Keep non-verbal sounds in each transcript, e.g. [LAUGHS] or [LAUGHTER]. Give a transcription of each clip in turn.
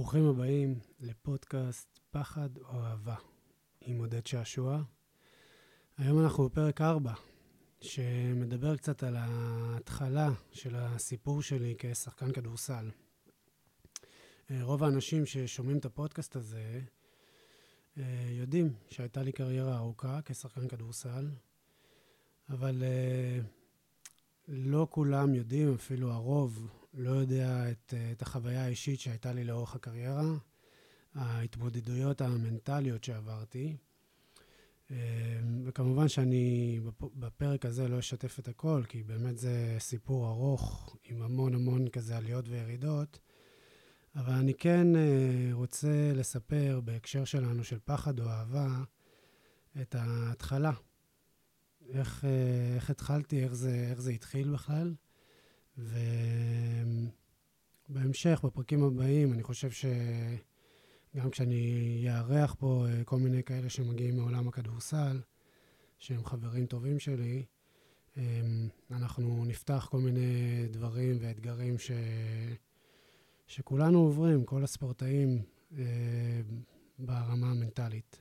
ברוכים הבאים לפודקאסט פחד או אהבה עם עודד שעשוע. היום אנחנו בפרק 4, שמדבר קצת על ההתחלה של הסיפור שלי כשחקן כדורסל. אה, רוב האנשים ששומעים את הפודקאסט הזה אה, יודעים שהייתה לי קריירה ארוכה כשחקן כדורסל, אבל אה, לא כולם יודעים, אפילו הרוב לא יודע את, את החוויה האישית שהייתה לי לאורך הקריירה, ההתמודדויות המנטליות שעברתי. וכמובן שאני בפרק הזה לא אשתף את הכל, כי באמת זה סיפור ארוך עם המון המון כזה עליות וירידות. אבל אני כן אה, רוצה לספר בהקשר שלנו של פחד או אהבה את ההתחלה. איך, אה, איך התחלתי, איך זה, איך זה התחיל בכלל. ובהמשך, בפרקים הבאים, אני חושב שגם כשאני אארח פה אה, כל מיני כאלה שמגיעים מעולם הכדורסל, שהם חברים טובים שלי, אנחנו נפתח כל מיני דברים ואתגרים ש... שכולנו עוברים, כל הספורטאים, אה, ברמה המנטלית.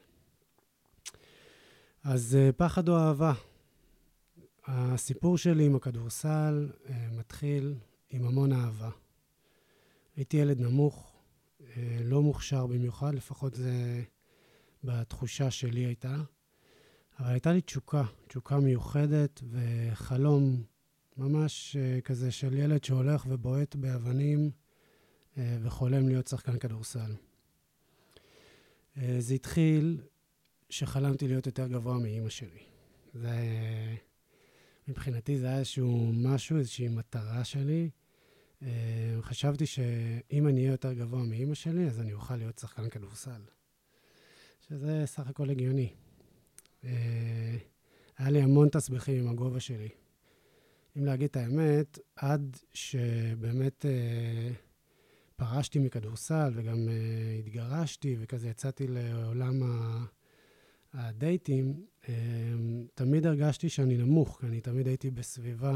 אז אה, פחד או אהבה. הסיפור שלי עם הכדורסל אה, מתחיל עם המון אהבה. הייתי ילד נמוך, אה, לא מוכשר במיוחד, לפחות זה בתחושה שלי הייתה. אבל הייתה לי תשוקה, תשוקה מיוחדת וחלום ממש אה, כזה של ילד שהולך ובועט באבנים אה, וחולם להיות שחקן כדורסל. אה, זה התחיל שחלמתי להיות יותר גבוה מאימא שלי. זה... מבחינתי זה היה איזשהו משהו, איזושהי מטרה שלי. אה, חשבתי שאם אני אהיה יותר גבוה מאימא שלי, אז אני אוכל להיות שחקן כדורסל. שזה סך הכל הגיוני. היה לי המון תסביכים עם הגובה שלי. אם להגיד את האמת, עד שבאמת פרשתי מכדורסל וגם uh, התגרשתי וכזה יצאתי לעולם הדייטים, uh, תמיד הרגשתי שאני נמוך, כי אני תמיד הייתי בסביבה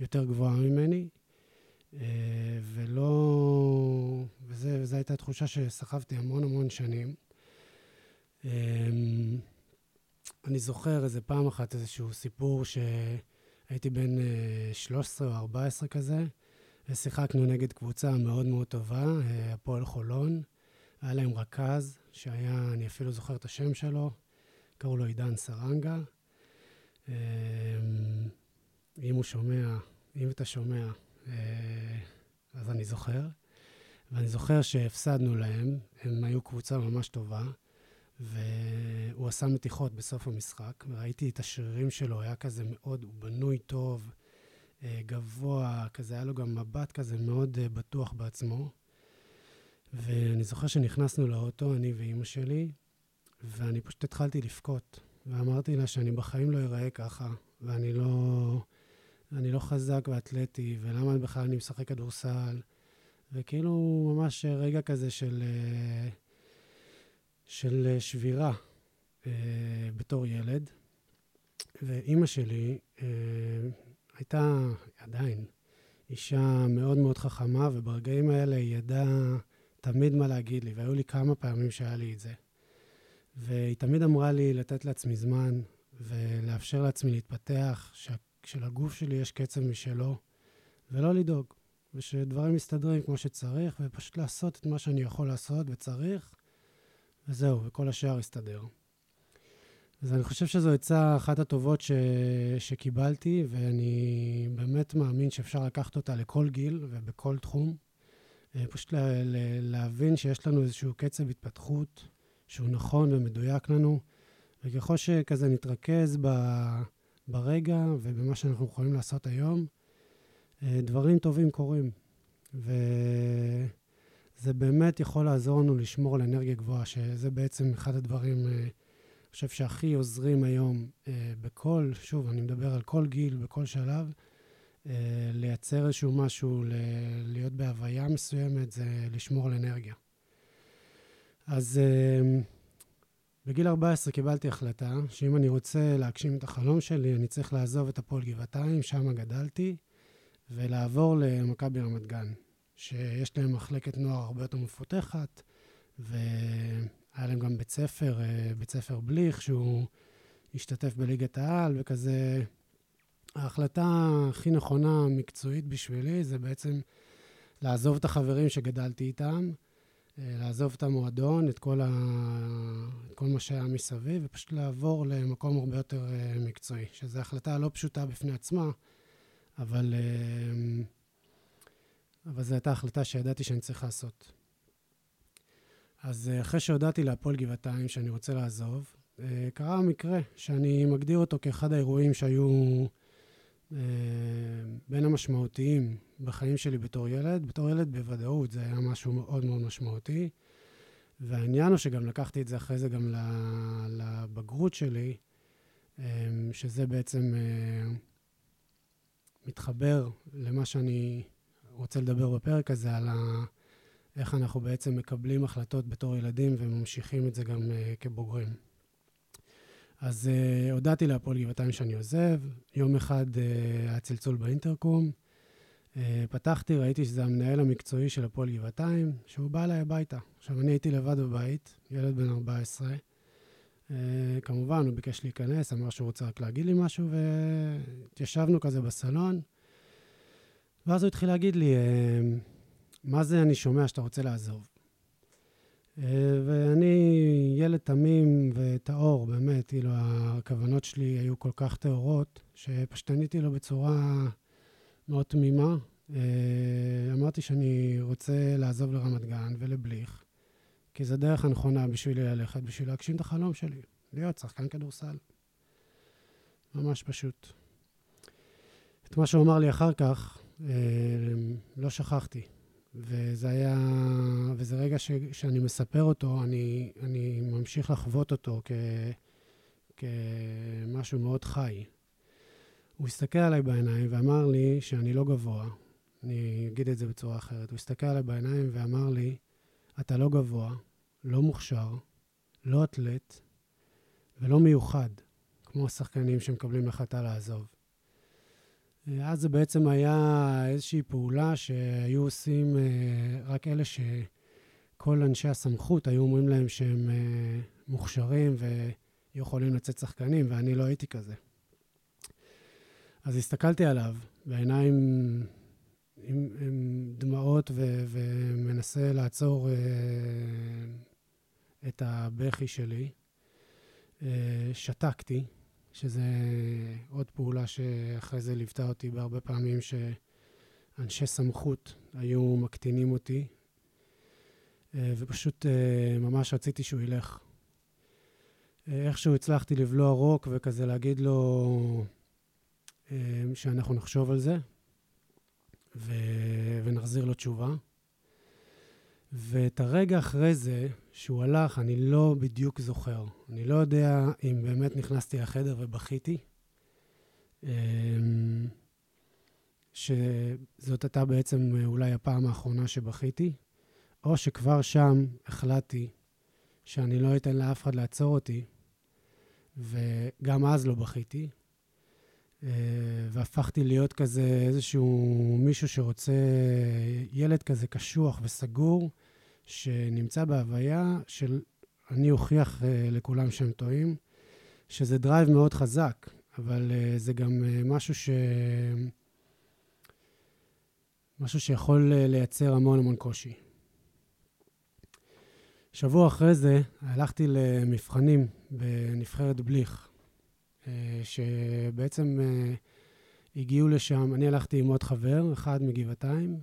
יותר גבוהה ממני, uh, ולא... וזה, וזו הייתה תחושה שסחבתי המון המון שנים. Uh, אני זוכר איזה פעם אחת איזשהו סיפור שהייתי בן uh, 13 או 14 כזה, ושיחקנו נגד קבוצה מאוד מאוד טובה, אה, הפועל חולון. היה להם רכז, שהיה, אני אפילו זוכר את השם שלו, קראו לו עידן סרנגה. אה, אם הוא שומע, אם אתה שומע, אה, אז אני זוכר. ואני זוכר שהפסדנו להם, הם היו קבוצה ממש טובה, והוא עשה מתיחות בסוף המשחק, וראיתי את השרירים שלו, היה כזה מאוד, הוא בנוי טוב, אה, גבוה, כזה, היה לו גם מבט כזה מאוד אה, בטוח בעצמו. ואני זוכר שנכנסנו לאוטו, אני ואימא שלי, ואני פשוט התחלתי לבכות. ואמרתי לה שאני בחיים לא אראה ככה, ואני לא, אני לא חזק ואתלטי, ולמה בכלל אני משחק כדורסל. וכאילו ממש רגע כזה של, אה, של שבירה בתור ילד. ואימא שלי, הייתה עדיין אישה מאוד מאוד חכמה, וברגעים האלה היא ידעה תמיד מה להגיד לי, והיו לי כמה פעמים שהיה לי את זה. והיא תמיד אמרה לי לתת לעצמי זמן ולאפשר לעצמי להתפתח, שלגוף שלי יש קצב משלו, ולא לדאוג, ושדברים מסתדרים כמו שצריך, ופשוט לעשות את מה שאני יכול לעשות וצריך, וזהו, וכל השאר יסתדר. אז אני חושב שזו עצה אחת הטובות ש... שקיבלתי, ואני באמת מאמין שאפשר לקחת אותה לכל גיל ובכל תחום. אה, פשוט לה... להבין שיש לנו איזשהו קצב התפתחות שהוא נכון ומדויק לנו, וככל שכזה נתרכז ב... ברגע ובמה שאנחנו יכולים לעשות היום, אה, דברים טובים קורים. וזה באמת יכול לעזור לנו לשמור על אנרגיה גבוהה, שזה בעצם אחד הדברים... אה, חושב שהכי עוזרים היום בכל, שוב, אני מדבר על כל גיל, בכל שלב, לייצר איזשהו משהו, להיות בהוויה מסוימת, זה לשמור על אנרגיה. אז אה, בגיל 14 קיבלתי החלטה שאם אני רוצה להגשים את החלום שלי, אני צריך לעזוב את הפועל גבעתיים, שם גדלתי, ולעבור למכבי רמת גן. שיש להם מחלקת נוער הרבה יותר מפותחת, והיה להם גם בית ספר, אה, בית ספר בליך, שהוא השתתף בליגת העל, וכזה... ההחלטה הכי נכונה מקצועית בשבילי זה בעצם לעזוב את החברים שגדלתי איתם, אה, לעזוב את המועדון, את כל, ה... את כל מה שהיה מסביב, ופשוט לעבור למקום הרבה יותר אה, מקצועי, שזו החלטה לא פשוטה בפני עצמה, אבל, אה, אבל זו הייתה החלטה שידעתי שאני צריך לעשות. אז אחרי שהודעתי להפועל גבעתיים שאני רוצה לעזוב, קרה המקרה שאני מגדיר אותו כאחד האירועים שהיו בין המשמעותיים בחיים שלי בתור ילד. בתור ילד בוודאות זה היה משהו מאוד מאוד משמעותי. והעניין הוא שגם לקחתי את זה אחרי זה גם לבגרות שלי, אמ, שזה בעצם אה, מתחבר למה שאני רוצה לדבר בפרק הזה, על. איך אנחנו בעצם מקבלים החלטות בתור ילדים וממשיכים את זה גם כבוגרים. אז uh, הודעתי להפועל גבעתיים שאני עוזב, יום אחד uh, היה צלצול באינטרקום, uh, פתחתי, ראיתי שזה המנהל המקצועי של הפועל גבעתיים, שהוא בא אליי הביתה. עכשיו, אני הייתי לבד בבית, ילד בן 14. Uh, כמובן, הוא ביקש להיכנס, אמר שהוא רוצה רק להגיד לי משהו, והתיישבנו כזה בסלון. ואז הוא התחיל להגיד לי, uh, מה זה אני שומע שאתה רוצה לעזוב? אה, ואני ילד תמים וטהור, באמת, כאילו, הכוונות שלי היו כל כך טהורות, שפשוט עניתי לו בצורה מאוד תמימה. אה, אמרתי שאני רוצה לעזוב לרמת גן ולבליך, כי זו דרך הנכונה בשבילי ללכת, בשביל להגשים את החלום שלי, להיות שחקן כדורסל. ממש פשוט. את מה שהוא אמר לי אחר כך, אה, לא שכחתי. וזה היה, וזה רגע ש, שאני מספר אותו, אני, אני ממשיך לחוות אותו כ, כמשהו מאוד חי. הוא הסתכל עליי בעיניים ואמר לי שאני לא גבוה, אני אגיד את זה בצורה אחרת. הוא הסתכל עליי בעיניים ואמר לי, אתה לא גבוה, לא מוכשר, לא אתלט ולא מיוחד, כמו השחקנים שמקבלים החלטה לעזוב. אז זה בעצם היה איזושהי פעולה שהיו עושים אה, רק אלה שכל אנשי הסמכות היו אומרים להם שהם אה, מוכשרים ויכולים לצאת שחקנים, ואני לא הייתי כזה. אז הסתכלתי עליו בעיניים עם, עם דמעות ו, ומנסה לעצור אה, את הבכי שלי. שתקתי, שזה עוד פעולה שאחרי זה ליוותה אותי בהרבה פעמים שאנשי סמכות היו מקטינים אותי, אה, ופשוט אה, ממש רציתי שהוא ילך. אה, איכשהו הצלחתי לבלוע רוק וכזה להגיד לו שאנחנו נחשוב על זה ו... ונחזיר לו תשובה. ואת הרגע אחרי זה, שהוא הלך, אני לא בדיוק זוכר. אני לא יודע אם באמת נכנסתי לחדר ובכיתי. אמ, שזאת הייתה בעצם אולי הפעם האחרונה שבכיתי, או שכבר שם החלטתי שאני לא אתן לאף אחד לעצור אותי, וגם אז לא בכיתי, אה, והפכתי להיות כזה איזשהו מישהו שרוצה, ילד כזה קשוח וסגור, שנמצא בהוויה של אני אוכיח אה, לכולם שהם טועים, שזה drive מאוד חזק, אבל אה, זה גם אה, משהו ש... משהו שיכול לייצר המון המון קושי. שבוע אחרי זה הלכתי למבחנים בנבחרת בליך, שבעצם הגיעו לשם, אני הלכתי עם עוד חבר, אחד מגבעתיים,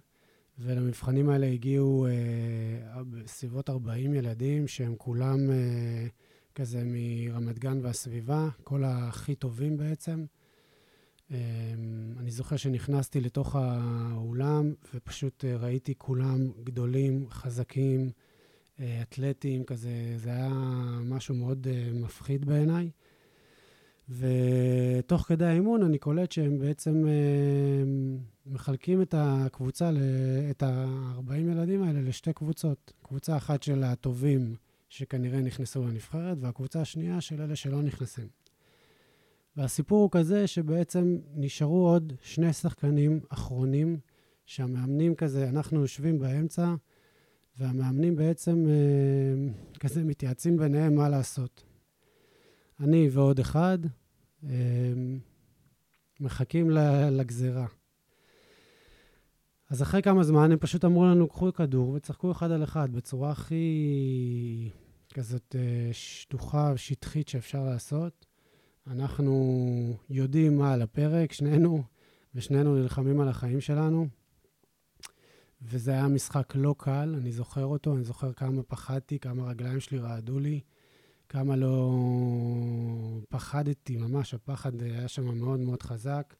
ולמבחנים האלה הגיעו אה, בסביבות 40 ילדים, שהם כולם אה, כזה מרמת גן והסביבה, כל הכי טובים בעצם. אה, אני זוכר שנכנסתי לתוך האולם, ופשוט אה, ראיתי כולם גדולים, חזקים, אה, אתלטים, כזה, זה היה משהו מאוד אה, מפחיד בעיניי. ותוך כדי האימון אני קולט שהם בעצם אה, מחלקים את הקבוצה, את ה-40 ילדים האלה לשתי קבוצות. קבוצה אחת של הטובים שכנראה נכנסו לנבחרת, והקבוצה השנייה של אלה שלא נכנסים. והסיפור הוא כזה שבעצם נשארו עוד שני שחקנים אחרונים שהמאמנים כזה, אנחנו יושבים באמצע, והמאמנים בעצם אה, כזה מתייעצים ביניהם מה לעשות. אני ועוד אחד אה, מחכים לגזירה. אז אחרי כמה זמן הם פשוט אמרו לנו, קחו כדור וצחקו אחד על אחד בצורה הכי כזאת אה, שטוחה, שטחית שאפשר לעשות. אנחנו יודעים מה על הפרק, שנינו, ושנינו נלחמים על החיים שלנו. וזה היה משחק לא קל, אני זוכר אותו, אני זוכר כמה פחדתי, כמה רגליים שלי רעדו לי, כמה לא פחדתי, ממש הפחד היה שם מאוד מאוד חזק.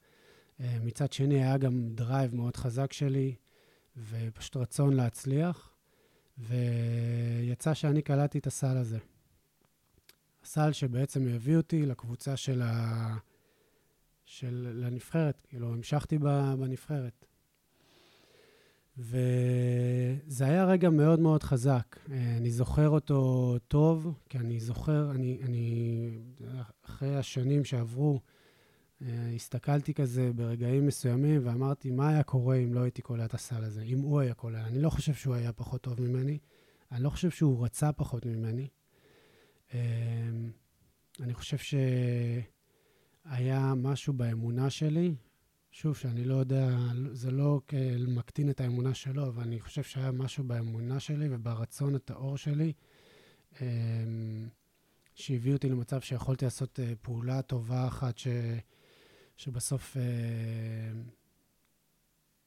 אה, מצד שני, היה גם drive מאוד חזק שלי, ופשוט רצון להצליח, ויצא שאני קלטתי את הסל הזה. הסל שבעצם הביא אותי לקבוצה של ה... של... לנבחרת, כאילו, המשכתי בנבחרת. וזה היה רגע מאוד מאוד חזק. אה, אני זוכר אותו טוב, כי אני זוכר, אני, אני אחרי השנים שעברו, אה, הסתכלתי כזה ברגעים מסוימים ואמרתי, מה היה קורה אם לא הייתי קולע את הסל הזה, אם הוא היה קולע. אני לא חושב שהוא היה פחות טוב ממני, אני לא חושב שהוא רצה פחות ממני. אה, אני חושב שהיה משהו באמונה שלי, שוב, שאני לא יודע, זה לא מקטין את האמונה שלו, אבל אני חושב שהיה משהו באמונה שלי וברצון הטהור שלי, אה, שהביא אותי למצב שיכולתי לעשות פעולה טובה אחת ש... שבסוף אה,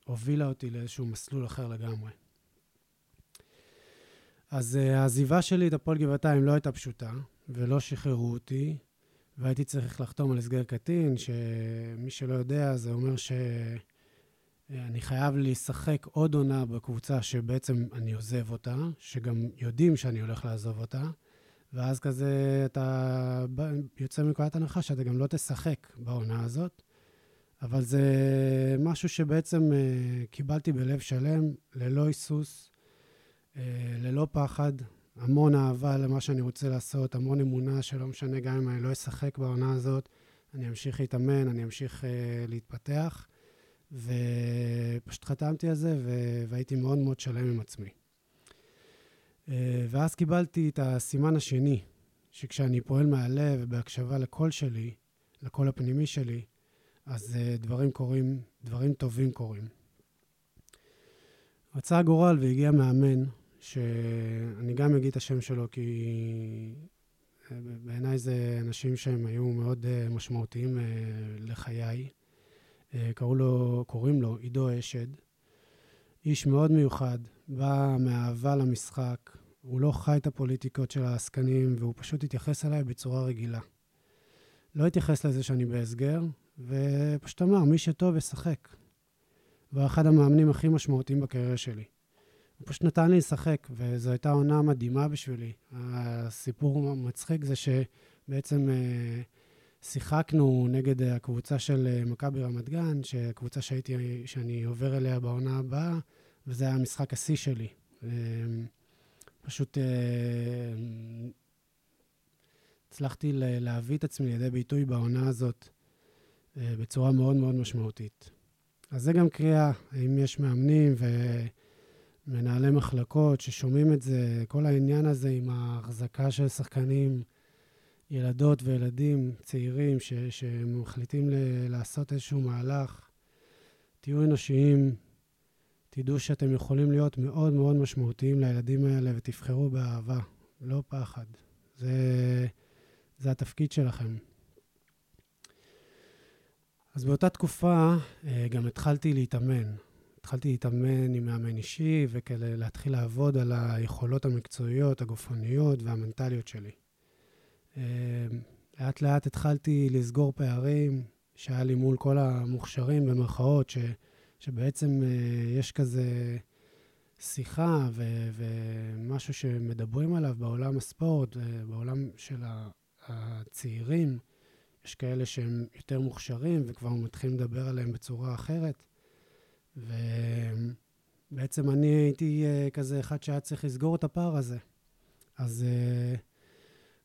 הובילה אותי לאיזשהו מסלול אחר לגמרי. אז אה, העזיבה שלי את הפועל גבעתיים לא הייתה פשוטה, ולא שחררו אותי, והייתי צריך לחתום על הסגר קטין, שמי שלא יודע, זה אומר שאני חייב לשחק עוד עונה בקבוצה שבעצם אני עוזב אותה, שגם יודעים שאני הולך לעזוב אותה, ואז כזה אתה יוצא מנקודת הנחה שאתה גם לא תשחק בעונה הזאת. אבל זה משהו שבעצם uh, קיבלתי בלב שלם, ללא היסוס, uh, ללא פחד, המון אהבה למה שאני רוצה לעשות, המון אמונה שלא משנה גם אם אני לא אשחק בעונה הזאת, אני אמשיך להתאמן, אני אמשיך uh, להתפתח, ופשוט חתמתי על זה והייתי מאוד מאוד שלם עם עצמי. Uh, ואז קיבלתי את הסימן השני, שכשאני פועל מהלב ובהקשבה לקול שלי, לקול הפנימי שלי, אז uh, דברים קורים, דברים טובים קורים. רצה הגורל והגיע מאמן, שאני גם אגיד את השם שלו, כי אה, בעיניי זה אנשים שהם היו מאוד uh, משמעותיים uh, לחיי. קראו לו, קוראים לו עידו אשד. איש מאוד מיוחד, בא מאהבה למשחק, הוא לא חי את הפוליטיקות של העסקנים, והוא פשוט התייחס אליי בצורה רגילה. לא התייחס לזה שאני בהסגר, ופשוט אמר, מי שטוב ישחק. והוא אחד המאמנים הכי משמעותיים בקריירה שלי. הוא פשוט נתן לי לשחק, וזו הייתה עונה מדהימה בשבילי. הסיפור המצחיק זה שבעצם אה, שיחקנו נגד הקבוצה של אה, מכבי רמת גן, שקבוצה שהייתי, שאני עובר אליה בעונה הבאה, וזה היה המשחק השיא שלי. אה, פשוט הצלחתי להביא את עצמי לידי ביטוי בעונה הזאת. אה, בצורה מאוד מאוד משמעותית. אז זה גם קריאה, אם יש מאמנים ומנהלי מחלקות ששומעים את זה, כל העניין הזה עם ההחזקה של שחקנים, ילדות וילדים צעירים ש, שמחליטים ל- לעשות איזשהו מהלך, תהיו אנושיים, תדעו שאתם יכולים להיות מאוד מאוד משמעותיים לילדים האלה ותבחרו באהבה, לא פחד. זה, זה התפקיד שלכם. אז באותה תקופה אה, גם התחלתי להתאמן. התחלתי להתאמן עם מאמן אישי וכדי להתחיל לעבוד על היכולות המקצועיות, הגופניות והמנטליות שלי. אה, לאט לאט התחלתי לסגור פערים שהיה לי מול כל המוכשרים, במרכאות, ש, שבעצם אה, יש כזה שיחה ו, ומשהו שמדברים עליו בעולם הספורט, בעולם של הצעירים. יש כאלה שהם יותר מוכשרים וכבר מתחילים לדבר עליהם בצורה אחרת. ובעצם אני הייתי uh, כזה אחד שהיה צריך לסגור את הפער הזה. אז uh,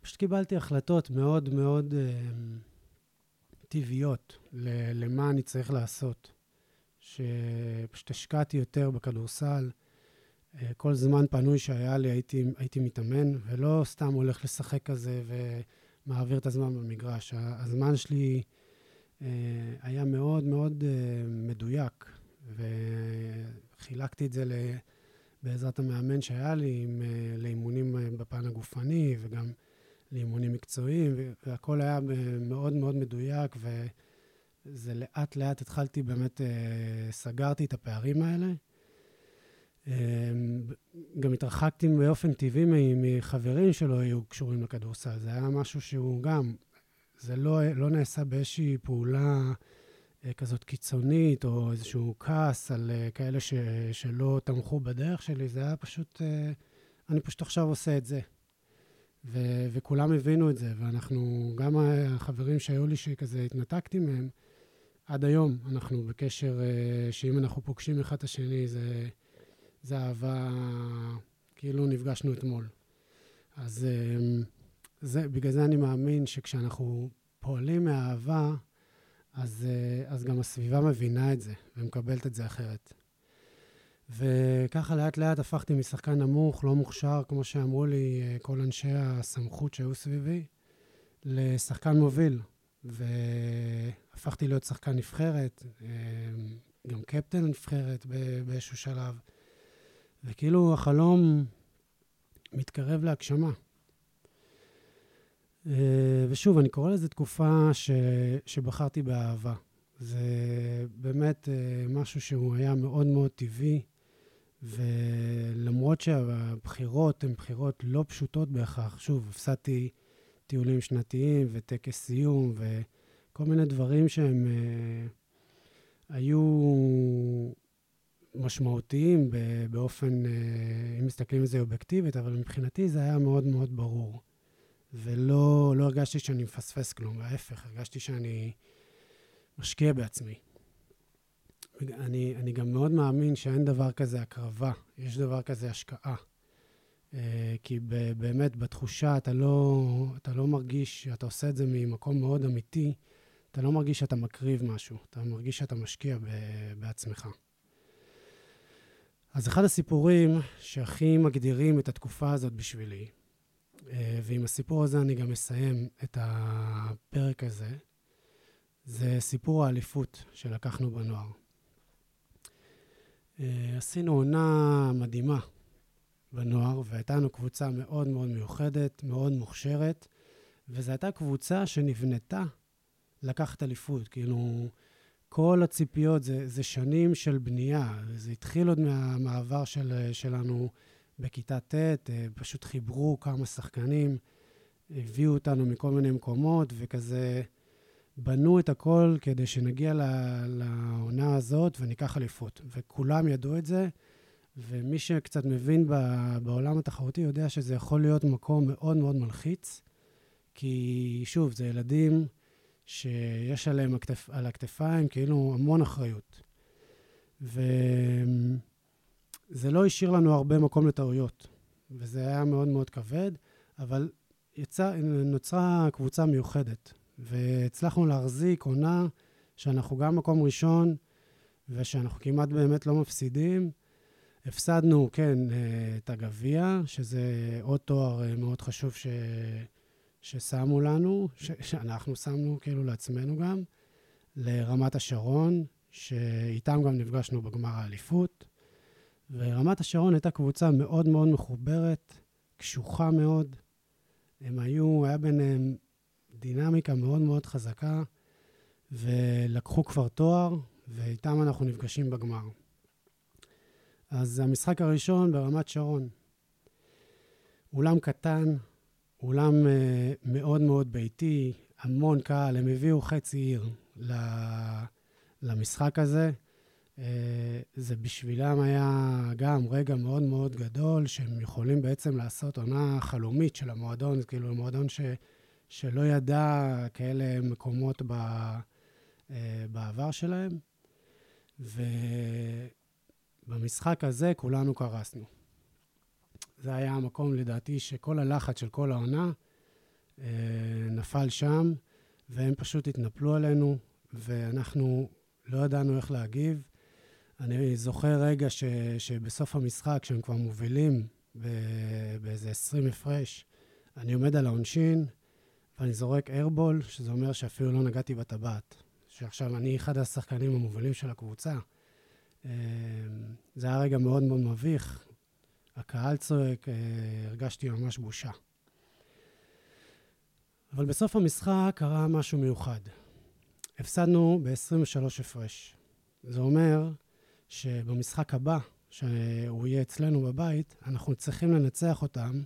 פשוט קיבלתי החלטות מאוד מאוד uh, טבעיות למה אני צריך לעשות. שפשוט השקעתי יותר בכדורסל. אה, כל זמן פנוי שהיה לי הייתי, הייתי מתאמן, ולא סתם הולך לשחק כזה ומעביר את הזמן במגרש. הזמן שלי אה, היה מאוד מאוד אה, מדויק, וחילקתי את זה בעזרת המאמן שהיה לי, עם, לאימונים בפן הגופני וגם לאימונים מקצועיים, והכל היה מאוד מאוד מדויק, וזה לאט לאט התחלתי באמת, סגרתי את הפערים האלה. גם התרחקתי באופן טבעי מחברים שלא היו קשורים לכדורסל. זה היה משהו שהוא גם, זה לא, לא נעשה באיזושהי פעולה אה, כזאת קיצונית, או איזשהו כעס על אה, כאלה ש, שלא תמכו בדרך שלי, זה היה פשוט, אה, אני פשוט עכשיו עושה את זה. ו, וכולם הבינו את זה, ואנחנו, גם החברים שהיו לי שכזה התנתקתי מהם, עד היום אנחנו בקשר, שאם אנחנו פוגשים אחד את השני, זה... זה אהבה, כאילו נפגשנו אתמול. אז זה, בגלל זה אני מאמין שכשאנחנו פועלים מאהבה, אז, אה, אז גם הסביבה מבינה את זה ומקבלת את זה אחרת. וככה לאט לאט הפכתי משחקן נמוך, לא מוכשר, כמו שאמרו לי אה, כל אנשי הסמכות שהיו סביבי, לשחקן מוביל. והפכתי להיות שחקן נבחרת, אמ, גם קפטן נבחרת באיזשהו שלב. וכאילו החלום מתקרב להגשמה. אה, ושוב, אני קורא לזה תקופה ש, שבחרתי באהבה. זה באמת אה, משהו שהוא היה מאוד מאוד טבעי, ולמרות שהבחירות הן בחירות לא פשוטות בהכרח, שוב, הפסדתי טיולים שנתיים וטקס סיום וכל מיני דברים שהם אה, היו משמעותיים באופן, אם מסתכלים על זה אובייקטיבית, אבל מבחינתי זה היה מאוד מאוד ברור. ולא לא הרגשתי שאני מפספס כלום, ההפך, הרגשתי שאני משקיע בעצמי. אני, אני גם מאוד מאמין שאין דבר כזה הקרבה, יש דבר כזה השקעה. אה, כי באמת, בתחושה אתה לא, אתה לא מרגיש שאתה עושה את זה ממקום מאוד אמיתי, אתה לא מרגיש שאתה מקריב משהו, אתה מרגיש שאתה משקיע בעצמך. אז אחד הסיפורים שהכי מגדירים את התקופה הזאת בשבילי, ועם הסיפור הזה אני גם אסיים את הפרק הזה, זה סיפור האליפות שלקחנו בנוער. אה, עשינו עונה מדהימה בנוער, והייתה לנו קבוצה מאוד מאוד מיוחדת, מאוד מוכשרת, וזו הייתה קבוצה שנבנתה לקחת אליפות. כאילו, כל הציפיות, זה, זה שנים של בנייה. זה התחיל עוד מהמעבר של, שלנו בכיתה ט', אה, פשוט חיברו כמה שחקנים, הביאו אותנו מכל מיני מקומות, וכזה בנו את הכל כדי שנגיע לעונה הזאת וניקח אליפות. וכולם ידעו את זה, ומי שקצת מבין בעולם התחרותי יודע שזה יכול להיות מקום מאוד מאוד מלחיץ, כי שוב, זה ילדים... שיש עליהם הכתפ, על הכתפיים כאילו המון אחריות. וזה לא השאיר לנו הרבה מקום לטעויות, וזה היה מאוד מאוד כבד, אבל יצא, נוצרה קבוצה מיוחדת, והצלחנו להחזיק עונה שאנחנו גם מקום ראשון, ושאנחנו כמעט באמת לא מפסידים. הפסדנו, כן, את הגביע, שזה עוד תואר אה, מאוד חשוב ש... ששמו לנו, ש, שאנחנו שמנו כאילו לעצמנו גם, לרמת השרון, שאיתם גם נפגשנו בגמר האליפות. ורמת השרון הייתה קבוצה מאוד מאוד מחוברת, קשוחה מאוד. הם היו, היה ביניהם דינמיקה מאוד מאוד חזקה, ולקחו כבר תואר, ואיתם אנחנו נפגשים בגמר. אז המשחק הראשון ברמת שרון. אולם קטן, אולם אה, מאוד מאוד ביתי, המון קהל, הם הביאו חצי עיר למשחק הזה. אה, זה בשבילם היה גם רגע מאוד מאוד גדול, שהם יכולים בעצם לעשות עונה חלומית של המועדון, כאילו מועדון ש, שלא ידע כאלה מקומות ב, אה, בעבר שלהם. ובמשחק הזה כולנו קרסנו. זה היה המקום, לדעתי, שכל הלחץ של כל העונה אה, נפל שם, והם פשוט התנפלו עלינו, ואנחנו לא ידענו איך להגיב. אני זוכר רגע ש, שבסוף המשחק, כשהם כבר מובילים באיזה 20 הפרש, אני עומד על העונשין, ואני זורק איירבול, שזה אומר שאפילו לא נגעתי בטבעת. שעכשיו אני אחד השחקנים המובילים של הקבוצה. אמ, זה היה רגע מאוד מאוד מביך. הקהל צועק, אה, הרגשתי ממש בושה. אבל בסוף המשחק קרה משהו מיוחד. הפסדנו ב-23 הפרש. זה אומר שבמשחק הבא, שהוא יהיה אצלנו בבית, אנחנו צריכים לנצח אותם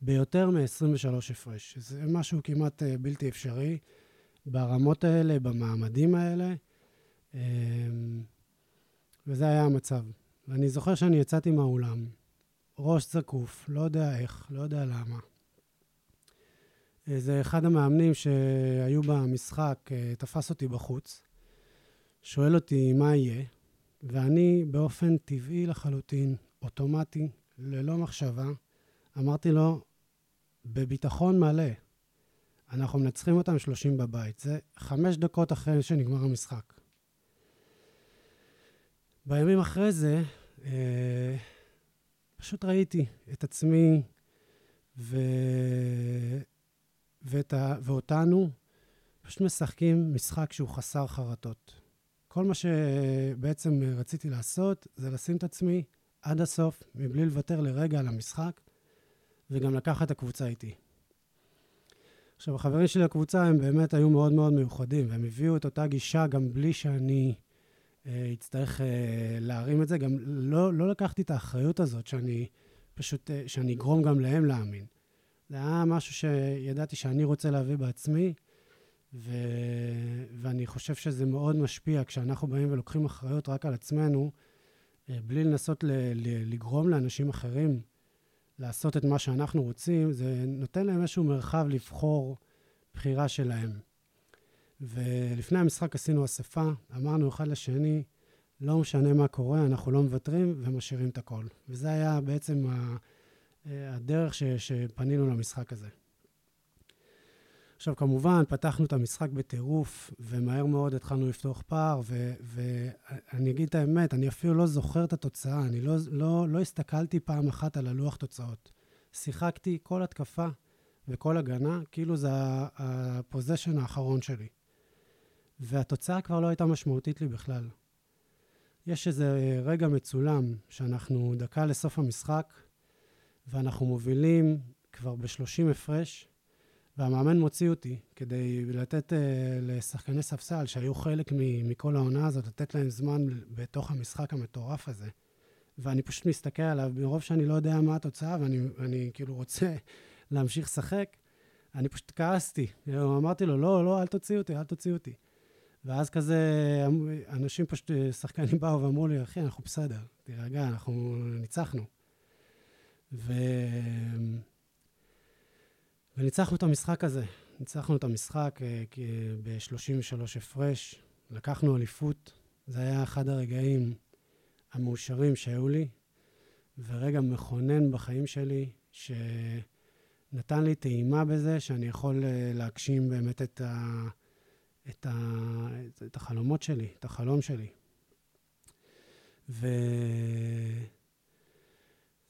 ביותר מ-23 הפרש. זה משהו כמעט אה, בלתי אפשרי ברמות האלה, במעמדים האלה, אמ, וזה היה המצב. ואני זוכר שאני יצאתי מהאולם, ראש זקוף, לא יודע איך, לא יודע למה. זה אחד המאמנים שהיו במשחק, אה, תפס אותי בחוץ, שואל אותי מה יהיה, ואני באופן טבעי לחלוטין, אוטומטי, ללא מחשבה, אמרתי לו, בביטחון מלא, אנחנו מנצחים אותם 30 בבית. זה חמש דקות אחרי שנגמר המשחק. בימים אחרי זה, אה, פשוט ראיתי את עצמי ו... ואת ה... ואותנו פשוט משחקים משחק שהוא חסר חרטות. כל מה שבעצם רציתי לעשות זה לשים את עצמי עד הסוף, מבלי לוותר לרגע על המשחק, וגם לקחת את הקבוצה איתי. עכשיו, החברים שלי לקבוצה הם באמת היו מאוד מאוד מיוחדים, והם הביאו את אותה גישה גם בלי שאני אה, אצטרך אה, להרים את זה. גם לא, לא לקחתי את האחריות הזאת שאני פשוט, אה, שאני אגרום גם להם להאמין. זה היה משהו שידעתי שאני רוצה להביא בעצמי, ו... ואני חושב שזה מאוד משפיע כשאנחנו באים ולוקחים אחריות רק על עצמנו, אה, בלי לנסות ל... ל... לגרום לאנשים אחרים לעשות את מה שאנחנו רוצים, זה נותן להם איזשהו מרחב לבחור בחירה שלהם. ולפני המשחק עשינו אספה, אמרנו אחד לשני, לא משנה מה קורה, אנחנו לא מוותרים ומשאירים את הכל. וזה היה בעצם הדרך ש, שפנינו למשחק הזה. עכשיו, כמובן, פתחנו את המשחק בטירוף, ומהר מאוד התחלנו לפתוח פער, ואני אגיד את האמת, אני אפילו לא זוכר את התוצאה, אני לא, לא, לא הסתכלתי פעם אחת על הלוח תוצאות. שיחקתי כל התקפה וכל הגנה, כאילו זה הפוזיישן האחרון שלי. והתוצאה כבר לא הייתה משמעותית לי בכלל. יש איזה רגע מצולם, שאנחנו דקה לסוף המשחק, ואנחנו מובילים כבר ב-30 הפרש, והמאמן מוציא אותי כדי לתת uh, לשחקני ספסל, שהיו חלק מכל העונה הזאת, לתת להם זמן בתוך המשחק המטורף הזה. ואני פשוט מסתכל עליו, מרוב שאני לא יודע מה התוצאה, ואני אני, כאילו רוצה [LAUGHS] להמשיך לשחק, אני פשוט כעסתי. אמרתי לו, לא, לא, אל תוציא אותי, אל תוציא אותי. ואז כזה, אנשים פשוט, שחקנים באו ואמרו לי, אחי, אנחנו בסדר, תירגע, אנחנו ניצחנו. ו... וניצחנו את המשחק הזה. ניצחנו את המשחק אה, ב-33 הפרש, לקחנו אליפות. זה היה אחד הרגעים המאושרים שהיו לי, ורגע מכונן בחיים שלי, שנתן לי טעימה בזה שאני יכול אה, להגשים באמת את, ה, את, ה, את החלומות שלי, את החלום שלי. ו...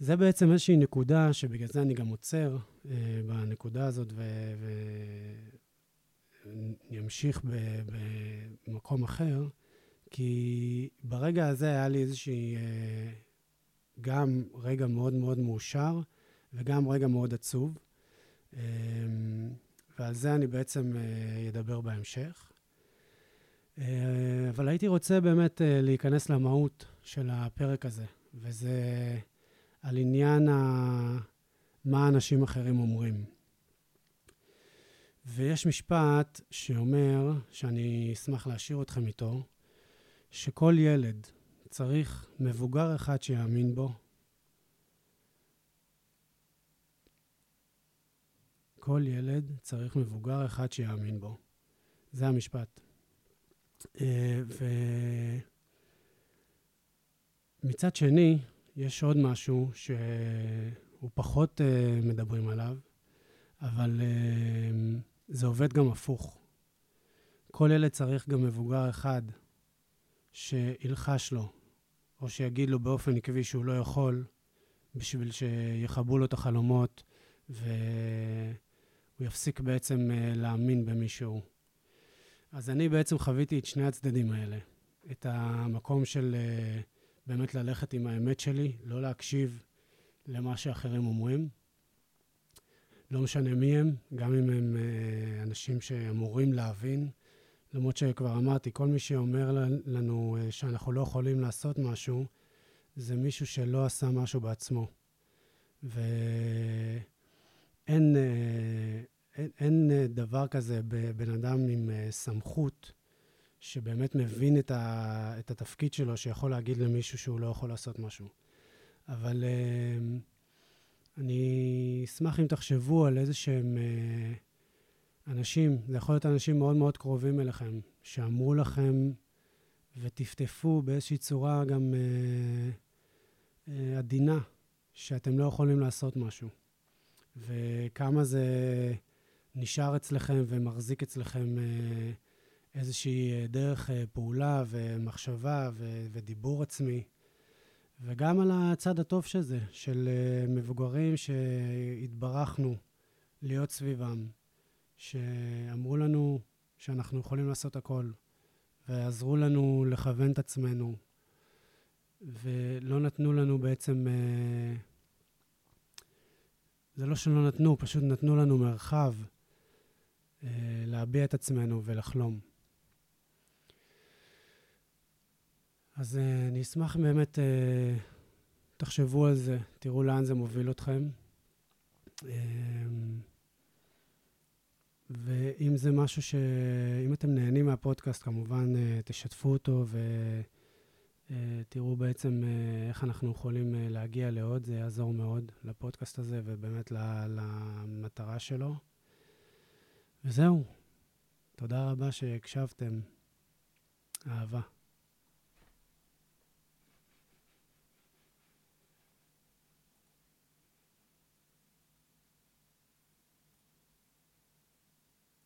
זה בעצם איזושהי נקודה שבגלל זה אני גם עוצר אה, בנקודה הזאת ואני אמשיך במקום אחר, כי ברגע הזה היה לי איזושהי, אה, גם רגע מאוד מאוד מאושר וגם רגע מאוד עצוב, אה, ועל זה אני בעצם אה, אדבר בהמשך. אה, אבל הייתי רוצה באמת אה, להיכנס למהות של הפרק הזה, וזה... על עניין ה... מה אנשים אחרים אומרים. ויש משפט שאומר, שאני אשמח להשאיר אתכם איתו, שכל ילד צריך מבוגר אחד שיאמין בו. כל ילד צריך מבוגר אחד שיאמין בו. זה המשפט. אה, ומצד שני, יש עוד משהו שהוא פחות uh, מדברים עליו, אבל uh, זה עובד גם הפוך. כל ילד צריך גם מבוגר אחד שילחש לו או שיגיד לו באופן עקבי שהוא לא יכול, בשביל שיכבו לו את החלומות, והוא יפסיק בעצם אה, להאמין במישהו. אז אני בעצם חוויתי את שני הצדדים האלה. את המקום של אה, באמת ללכת עם האמת שלי, לא להקשיב למה שאחרים אומרים. לא משנה מי הם, גם אם הם אה, אנשים שאמורים להבין. למרות שכבר אמרתי, כל מי שאומר לנו אה, שאנחנו לא יכולים לעשות משהו, זה מישהו שלא עשה משהו בעצמו. ואין אין, אין דבר כזה בבן אדם עם סמכות שבאמת מבין את, ה, את התפקיד שלו, שיכול להגיד למישהו שהוא לא יכול לעשות משהו. אבל uh, אני אשמח אם תחשבו על איזה שהם uh, אנשים, זה יכול להיות אנשים מאוד מאוד קרובים אליכם, שאמרו לכם וטפטפו באיזושהי צורה גם uh, uh, עדינה, שאתם לא יכולים לעשות משהו. וכמה זה נשאר אצלכם ומחזיק אצלכם uh, איזושהי אה, דרך אה, פעולה ומחשבה ו- ודיבור עצמי. וגם על הצד הטוב של זה, של אה, מבוגרים שהתברכנו להיות סביבם, שאמרו לנו שאנחנו יכולים לעשות הכל, ועזרו לנו לכוון את עצמנו, ולא נתנו לנו בעצם... זה לא שלא נתנו, פשוט נתנו לנו מרחב להביע את עצמנו ולחלום. אז uh, אני אשמח באמת, uh, תחשבו על זה, תראו לאן זה מוביל אתכם. Uh, ואם זה משהו ש... אם אתם נהנים מהפודקאסט, כמובן uh, תשתפו אותו ותראו בעצם איך אנחנו יכולים להגיע לעוד, זה יעזור מאוד לפודקאסט הזה ובאמת למטרה שלו. וזהו, תודה רבה שהקשבתם. אהבה.